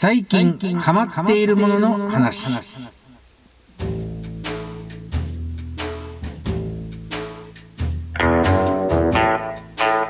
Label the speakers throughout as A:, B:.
A: 最近ハマっているものの話。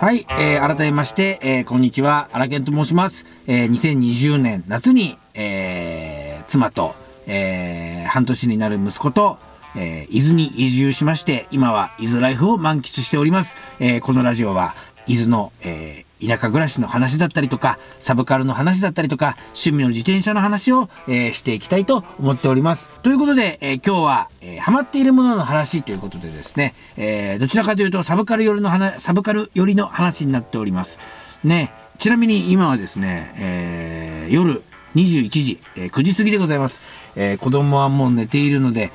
A: はい、えー、改めまして、えー、こんにちは。荒健と申します、えー、2020年夏に、えー、妻と、えー、半年になる息子とえー、伊豆に移住しまして今は伊豆ライフを満喫しております、えー、このラジオは伊豆の、えー、田舎暮らしの話だったりとかサブカルの話だったりとか趣味の自転車の話を、えー、していきたいと思っております。ということで、えー、今日は、えー、ハマっているものの話ということでですね、えー、どちらかというとサブカル寄りの話サブカル寄りの話になっております。ねちなみに今はですね、えー、夜21時、えー、9時過ぎでございます、えー、子供はもう寝ているので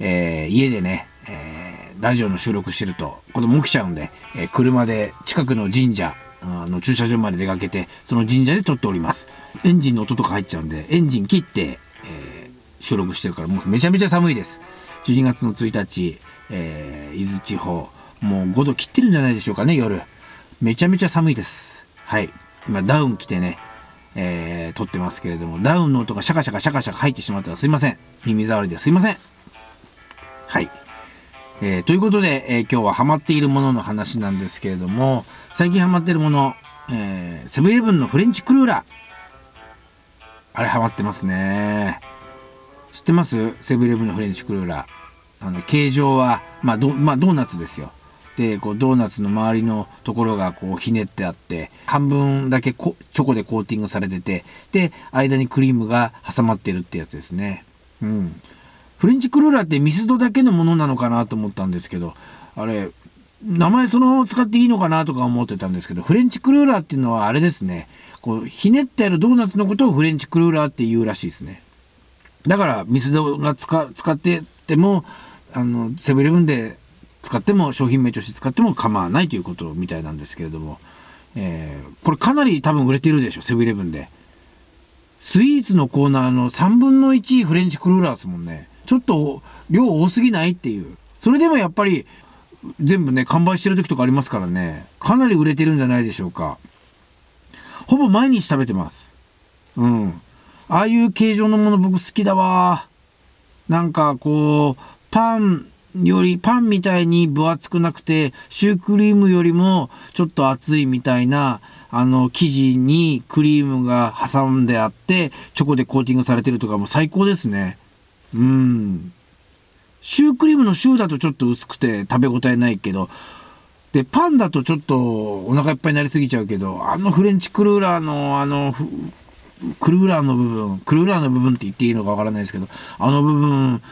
A: えー、家でね、えー、ラジオの収録してると。子供起きちゃうんで、えー、車で近くの神社の駐車場まで出かけてその神社で撮っております。エンジンの音とか入っちゃうんでエンジン切って、え収録してるからもうめちゃめちゃ寒いです。12月の1日、え伊豆地方もう5度切ってるんじゃないでしょうかね夜。めちゃめちゃ寒いです。はい。今ダウン着てねえー、撮ってますけれどもダウンの音がシャカシャカシャカシャカ入ってしまったらすいません。耳障りですいません。はい。えー、ということで、えー、今日はハマっているものの話なんですけれども、最近ハマっているもの、えー、セブンイレブンのフレンチクルーラー。あれハマってますね。知ってます？セブンイレブンのフレンチクルーラー。あの、形状は、まあド、まあ、ドーナツですよ。で、こう、ドーナツの周りのところがこう、ひねってあって、半分だけチョコでコーティングされてて、で、間にクリームが挟まってるってやつですね。うん。フレンチクルーラーってミスドだけのものなのかなと思ったんですけど、あれ、名前そのまま使っていいのかなとか思ってたんですけど、フレンチクルーラーっていうのはあれですね、こう、ひねってあるドーナツのことをフレンチクルーラーって言うらしいですね。だから、ミスドが使ってても、あの、セブンイレブンで使っても、商品名として使っても構わないということみたいなんですけれども、えー、これかなり多分売れてるでしょ、セブンイレブンで。スイーツのコーナーの3分の1フレンチクルーラーですもんね。ちょっと量多すぎないっていう。それでもやっぱり全部ね、完売してる時とかありますからね、かなり売れてるんじゃないでしょうか。ほぼ毎日食べてます。うん。ああいう形状のもの僕好きだわ。なんかこう、パンより、パンみたいに分厚くなくて、シュークリームよりもちょっと厚いみたいな、あの、生地にクリームが挟んであって、チョコでコーティングされてるとかも最高ですね。うん。シュークリームのシューだとちょっと薄くて食べ応えないけど、で、パンだとちょっとお腹いっぱいになりすぎちゃうけど、あのフレンチクルーラーの、あの、クルーラーの部分、クルーラーの部分って言っていいのかわからないですけど、あの部分、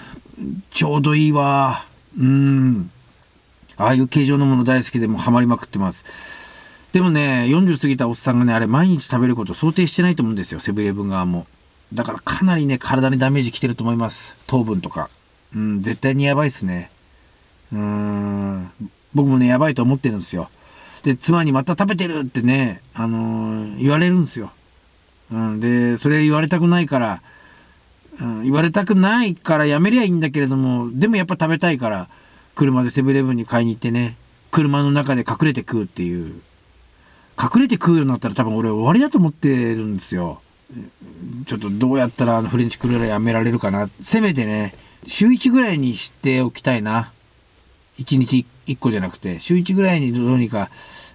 A: ちょうどいいわ。うん。ああいう形状のもの大好きでもうハマりまくってます。でもね、40過ぎたおっさんがね、あれ毎日食べること想定してないと思うんですよ、セブンイレブン側も。だからかなりね、体にダメージきてると思います。糖分とか。うん、絶対にやばいっすね。うーん。僕もね、やばいと思ってるんですよ。で、妻にまた食べてるってね、あのー言われるんですよ。うん、で、それ言われたくないから、うん、言われたくないからやめりゃいいんだけれども、でもやっぱ食べたいから、車でセブンイレブンに買いに行ってね、車の中で隠れて食うっていう。隠れて食うようになったら多分俺終わりだと思ってるんですよ。ちょっとどうやったらフレンチクルーラーやめられるかな。せめてね、週1ぐらいにしておきたいな。1日1個じゃなくて、週1ぐらいにどうにか、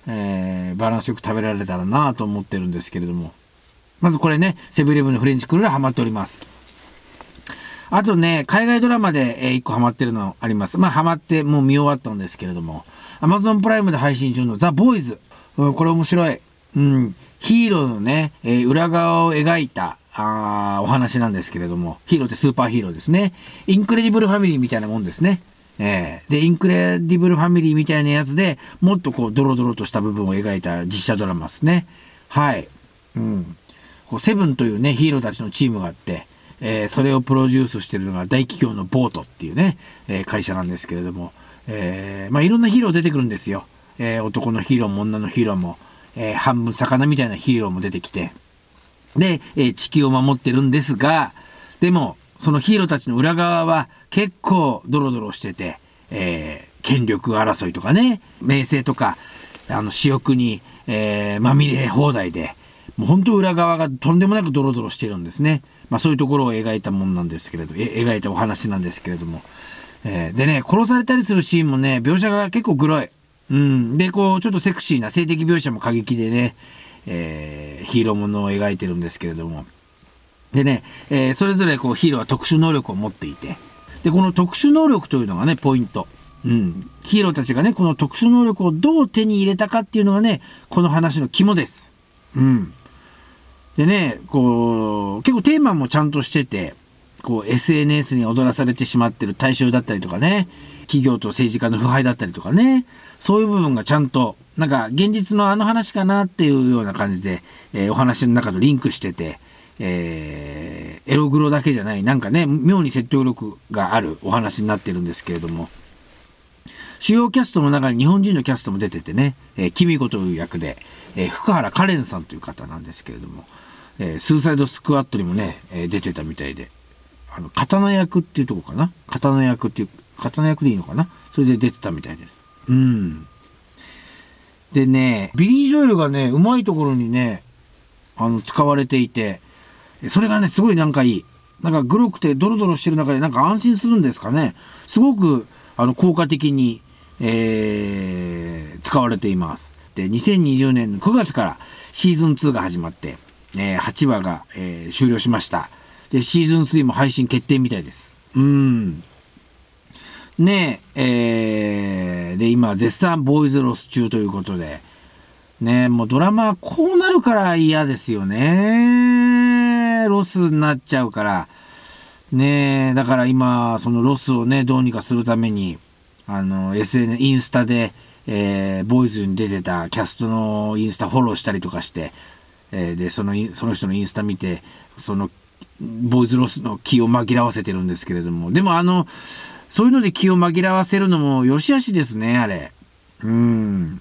A: えーバランスよく食べられたらなと思ってるんですけれども。まずこれね、セブンイレブンのフレンチクルーラーハマっております。あとね、海外ドラマで、1個ハマってるのあります。まあハマってもう見終わったんですけれども、Amazon プライムで配信中のザ・ボーイズ。うん、これ面白い。うん、ヒーローのね、えー裏側を描いた、あお話なんですけれども、ヒーローってスーパーヒーローですね。インクレディブルファミリーみたいなもんですね。えーで、インクレディブルファミリーみたいなやつでもっとこう、ドロドロとした部分を描いた実写ドラマですね。はい。うん。こうセブンというね、ヒーローたちのチームがあって、えーそれをプロデュースしてるのが大企業のボートっていうね、えー会社なんですけれども、えーまあいろんなヒーロー出てくるんですよ。えー男のヒーローも女のヒーローも、えー半分魚みたいなヒーローも出てきて、で、えー地球を守ってるんですが、でも、そのヒーローたちの裏側は結構ドロドロしてて、えー権力争いとかね、名声とか、あの、私欲に、えーまみれ放題で、もう本当裏側がとんでもなくドロドロしてるんですね。まあそういうところを描いたもんなんですけれど、え描いたお話なんですけれども。えー、でね、殺されたりするシーンもね、描写が結構グロい。うん。で、こう、ちょっとセクシーな性的描写も過激でね、えー、ヒーローものを描いてるんですけれども。でね、えー、それぞれこうヒーローは特殊能力を持っていて、で、この特殊能力というのがね、ポイント。うん。ヒーローたちがね、この特殊能力をどう手に入れたかっていうのがね、この話の肝です。うん。でね、こう、結構テーマもちゃんとしてて、こう SNS に踊らされてしまってる対象だったりとかね、企業と政治家の腐敗だったりとかね、そういう部分がちゃんと、なんか現実のあの話かなっていうような感じで、えー、お話の中とリンクしてて、えー、エログロだけじゃない、なんかね、妙に説得力があるお話になってるんですけれども、主要キャストの中に日本人のキャストも出ててね、えー、キミコという役で、えー、福原カレンさんという方なんですけれども、えー、スーサイド・スクワッドにもね、えー、出てたみたいで、あの、刀役っていうとこかな？刀役っていう、刀役でいいのかな？それで出てたみたいです。うん。でね、ビリー・ジョエルがね、うまいところにね、あの、使われていて、それがね、すごいなんかいい。なんかグロくてドロドロしてる中でなんか安心するんですかね？すごく、あの、効果的に、えー、使われています。で、2020年の9月からシーズン2が始まって、えー、8話が、えー、終了しました。で、シーズン3も配信決定みたいです。うん。ねえ、ー、で、今、絶賛ボーイズロス中ということで、ねもうドラマこうなるから嫌ですよね。ロスになっちゃうから。ねだから今、そのロスをね、どうにかするために、あの、SN、インスタで、えー、ボーイズに出てたキャストのインスタフォローしたりとかして、えー、で、その、その人のインスタ見て、その、ボーイズロスの気を紛らわせてるんですけれども、でもあの、そういうので気を紛らわせるのも良し悪しですね、あれ。うん。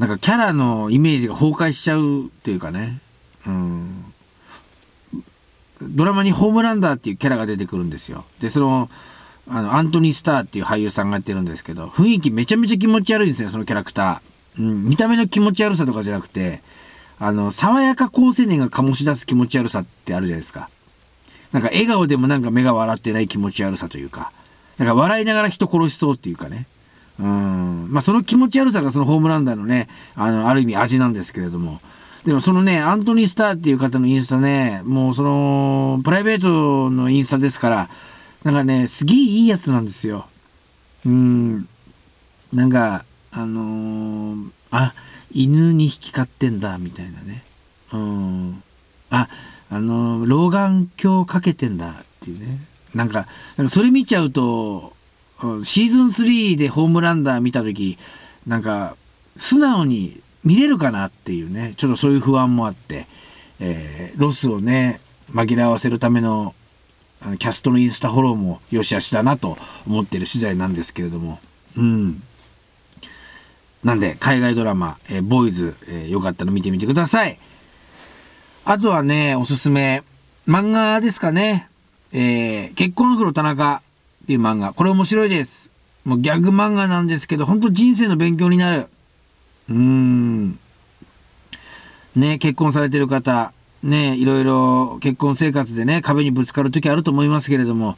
A: なんかキャラのイメージが崩壊しちゃうっていうかね。うん。ドラマにホームランダーっていうキャラが出てくるんですよ。で、その、あの、アントニー・スターっていう俳優さんがやってるんですけど、雰囲気めちゃめちゃ気持ち悪いんですね、そのキャラクター。うん、見た目の気持ち悪さとかじゃなくて、あの、爽やか高青年が醸し出す気持ち悪さってあるじゃないですか。なんか笑顔でもなんか目が笑ってない気持ち悪さというか、なんか笑いながら人殺しそうっていうかね。うん。まあその気持ち悪さがそのホームランダーのね、あの、ある意味味なんですけれども。でもそのね、アントニー・スターっていう方のインスタね、もうその、プライベートのインスタですから、なんかね、すげえいいやつなんですよ。うん。なんか、あのー、あ、犬2匹飼ってんだ、みたいなね。うん。あ、あの、老眼鏡かけてんだっていうね。なんか、なんかそれ見ちゃうと、シーズン3でホームランダー見た時なんか、素直に見れるかなっていうね、ちょっとそういう不安もあって、えー、ロスをね、紛らわせるためのあのキャストのインスタフォローもよしあしだなと思ってる次第なんですけれども、うん。なんで、海外ドラマ、えー、ボーイズ、えー、よかったら見てみてください。あとはね、おすすめ、漫画ですかね。えー、結婚アフロ田中っていう漫画。これ面白いです。もうギャグ漫画なんですけど、本当人生の勉強になる。うーん。ね、結婚されてる方、ね、いろいろ結婚生活でね、壁にぶつかる時あると思いますけれども、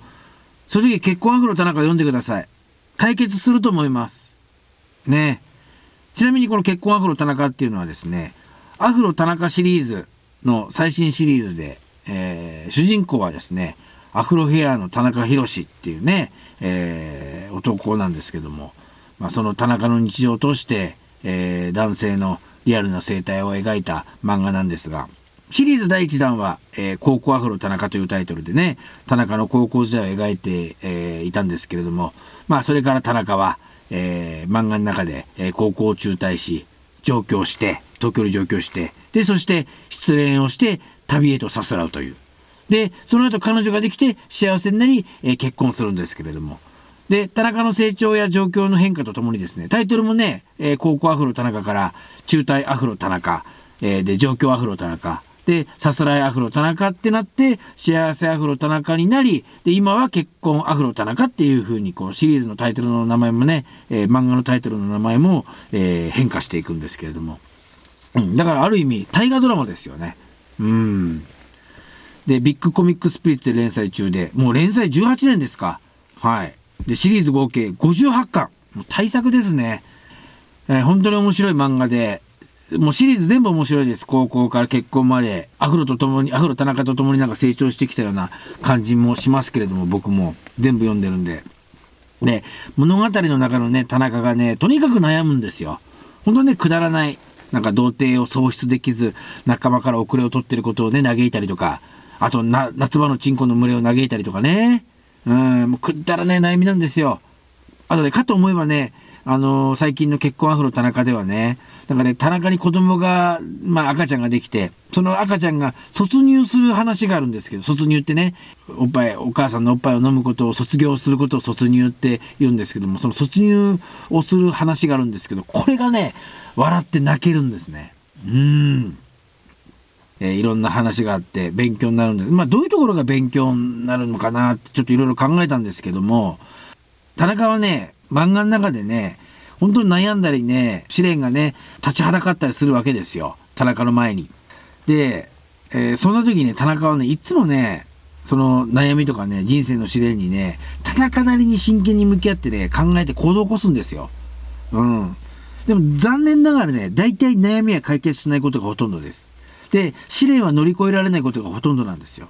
A: そういう時結婚アフロ田中読んでください。解決すると思います。ね。ちなみにこの結婚アフロ田中っていうのはですね、アフロ田中シリーズの最新シリーズで、えー、主人公はですね、アフロヘアの田中宏っていうね、えー、男なんですけども、まあ、その田中の日常を通して、えー、男性のリアルな生態を描いた漫画なんですが、シリーズ第1弾は、えー、高校アフロ田中というタイトルでね、田中の高校時代を描いて、えー、いたんですけれども、まあそれから田中は、えー、漫画の中で、え、高校を中退し、上京して、東京に上京して、で、そして失恋をして旅へとさすらうという。で、その後彼女ができて幸せになり、えー、結婚するんですけれども。で、田中の成長や状況の変化とともにですね、タイトルもね、えー、高校アフロ田中から中退アフロ田中、えー、で、状況アフロ田中、で、さすらいアフロ田中ってなって、幸せアフロ田中になり、で、今は結婚アフロ田中っていう風に、こう、シリーズのタイトルの名前もね、えー、漫画のタイトルの名前も、えー、変化していくんですけれども。うん、だからある意味大河ドラマですよね。うん。で、ビッグコミックスピリッツで連載中で、もう連載18年ですか。はい。で、シリーズ合計58巻。もう大作ですね。えー本当に面白い漫画で、もうシリーズ全部面白いです。高校から結婚まで、アフロと共に、アフロ田中と共になんか成長してきたような感じもしますけれども、僕も全部読んでるんで。で、物語の中のね、田中がね、とにかく悩むんですよ。本当ね、くだらない、なんか童貞を喪失できず、仲間から遅れを取ってることをね、嘆いたりとか、あとな、夏場のチンコの群れを嘆いたりとかね。うん、もうくだらない悩みなんですよ。あとね、かと思えばね、あのー最近の結婚アフロ田中ではね、なんかね、田中に子供が、まあ赤ちゃんができて、その赤ちゃんが卒入する話があるんですけど、卒入ってね、おっぱい、お母さんのおっぱいを飲むことを卒業することを卒入って言うんですけども、その卒入をする話があるんですけど、これがね、笑って泣けるんですね。うん。えーいろんな話があって勉強になるんで、まあどういうところが勉強になるのかなってちょっといろいろ考えたんですけども、田中はね、漫画の中でね、本当に悩んだりね、試練がね、立ちはだかったりするわけですよ。田中の前に。で、えーそんな時にね、田中はね、いつもね、その悩みとかね、人生の試練にね、田中なりに真剣に向き合ってね、考えて行動を起こすんですよ。うん。でも残念ながらね、大体悩みは解決しないことがほとんどです。で、試練は乗り越えられないことがほとんどなんですよ。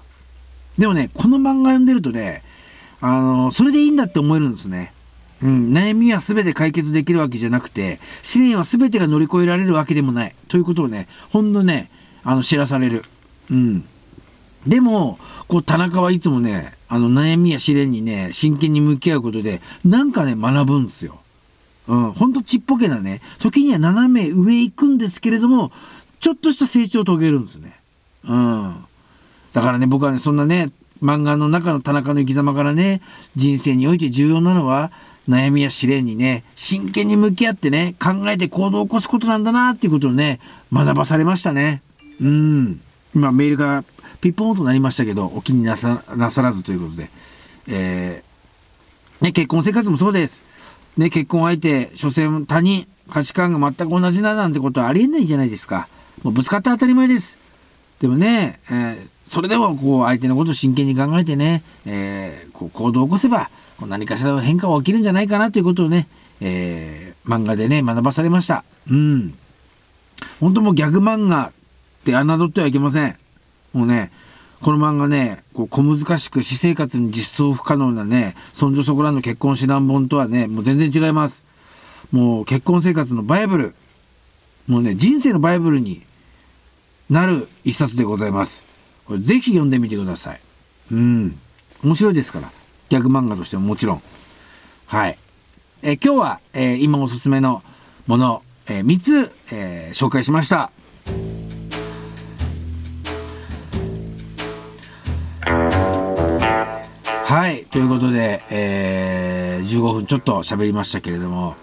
A: でもね、この漫画読んでるとね、あのそれでいいんだって思えるんですね。うん、悩みは全て解決できるわけじゃなくて、試練は全てが乗り越えられるわけでもない。ということをね、ほんとね、あの、知らされる。うん。でも、こう、田中はいつもね、あの、悩みや試練にね、真剣に向き合うことで、なんかね、学ぶんですよ。うん、ほんとちっぽけなね、時には斜め上行くんですけれども、ちょっとした成長を遂げるんですね。うん。だからね、僕はね、そんなね、漫画の中の田中の生き様からね、人生において重要なのは、悩みや試練にね、真剣に向き合ってね、考えて行動を起こすことなんだなっていうことをね、学ばされましたね。うん。今メールがピッポンとなりましたけど、お気になさなさらずということで。えーね、結婚生活もそうです。ね、結婚相手、所詮他人、価値観が全く同じだなんてことはありえないじゃないですか。もうぶつかって当たり前です。でもね、えーそれでもこう相手のことを真剣に考えてね、えーこう行動を起こせば、何かしらの変化が起きるんじゃないかなということをね、えー漫画でね、学ばされました。うん。本当もうギャグ漫画って侮ってはいけません。もうね、この漫画ね、こう小難しく私生活に実装不可能なね、そんじょそこらの結婚指南本とはね、もう全然違います。もう結婚生活のバイブル、もうね、人生のバイブルになる一冊でございます。これぜひ読んでみてください。うん。面白いですから。ギャグ漫画としてももちろん。はい。え今日は、え今おすすめのもの、え3つ、え紹介しました。はい。ということで、えー15分ちょっと喋りましたけれども、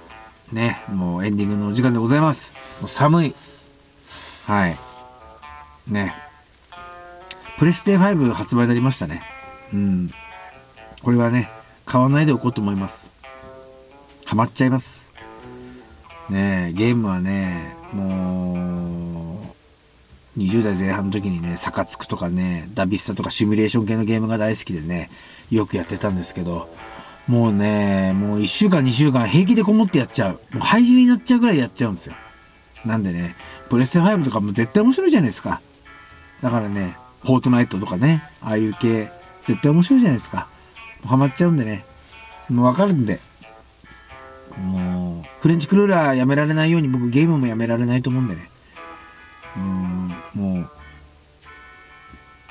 A: ね、もうエンディングのお時間でございます。もう寒い。はい。ね。プレステ5発売になりましたね。うん。これはね、買わないでおこうと思います。ハマっちゃいます。ねえゲームはね、もう、20代前半の時にね、サカツクとかね、ダビスタとかシミュレーション系のゲームが大好きでね、よくやってたんですけど、もうね、もう1週間2週間平気でこもってやっちゃう。もう廃人になっちゃうぐらいやっちゃうんですよ。なんでね、プレステ5とかも絶対面白いじゃないですか。だからね、フォートナイトとかね、ああいう系、絶対面白いじゃないですか。もうハマっちゃうんでね、もうわかるんで、もう、フレンチクルーラーやめられないように僕ゲームもやめられないと思うんでね。うん、もう、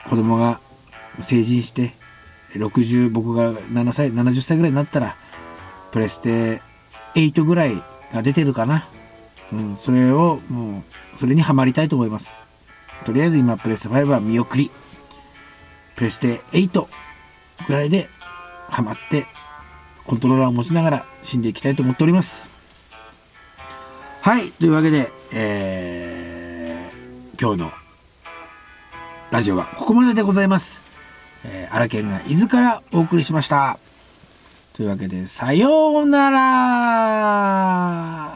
A: 子供が成人して、60、僕が7歳、70歳ぐらいになったら、プレステ8ぐらいが出てるかな。うん、それを、もう、それにはまりたいと思います。とりあえず今、プレステ5は見送り。プレステ8ぐらいでハマって、コントローラーを持ちながら死んでいきたいと思っております。はい、というわけで、えー、今日のラジオはここまででございます。えー、荒研が伊豆からお送りしました。というわけで、さようなら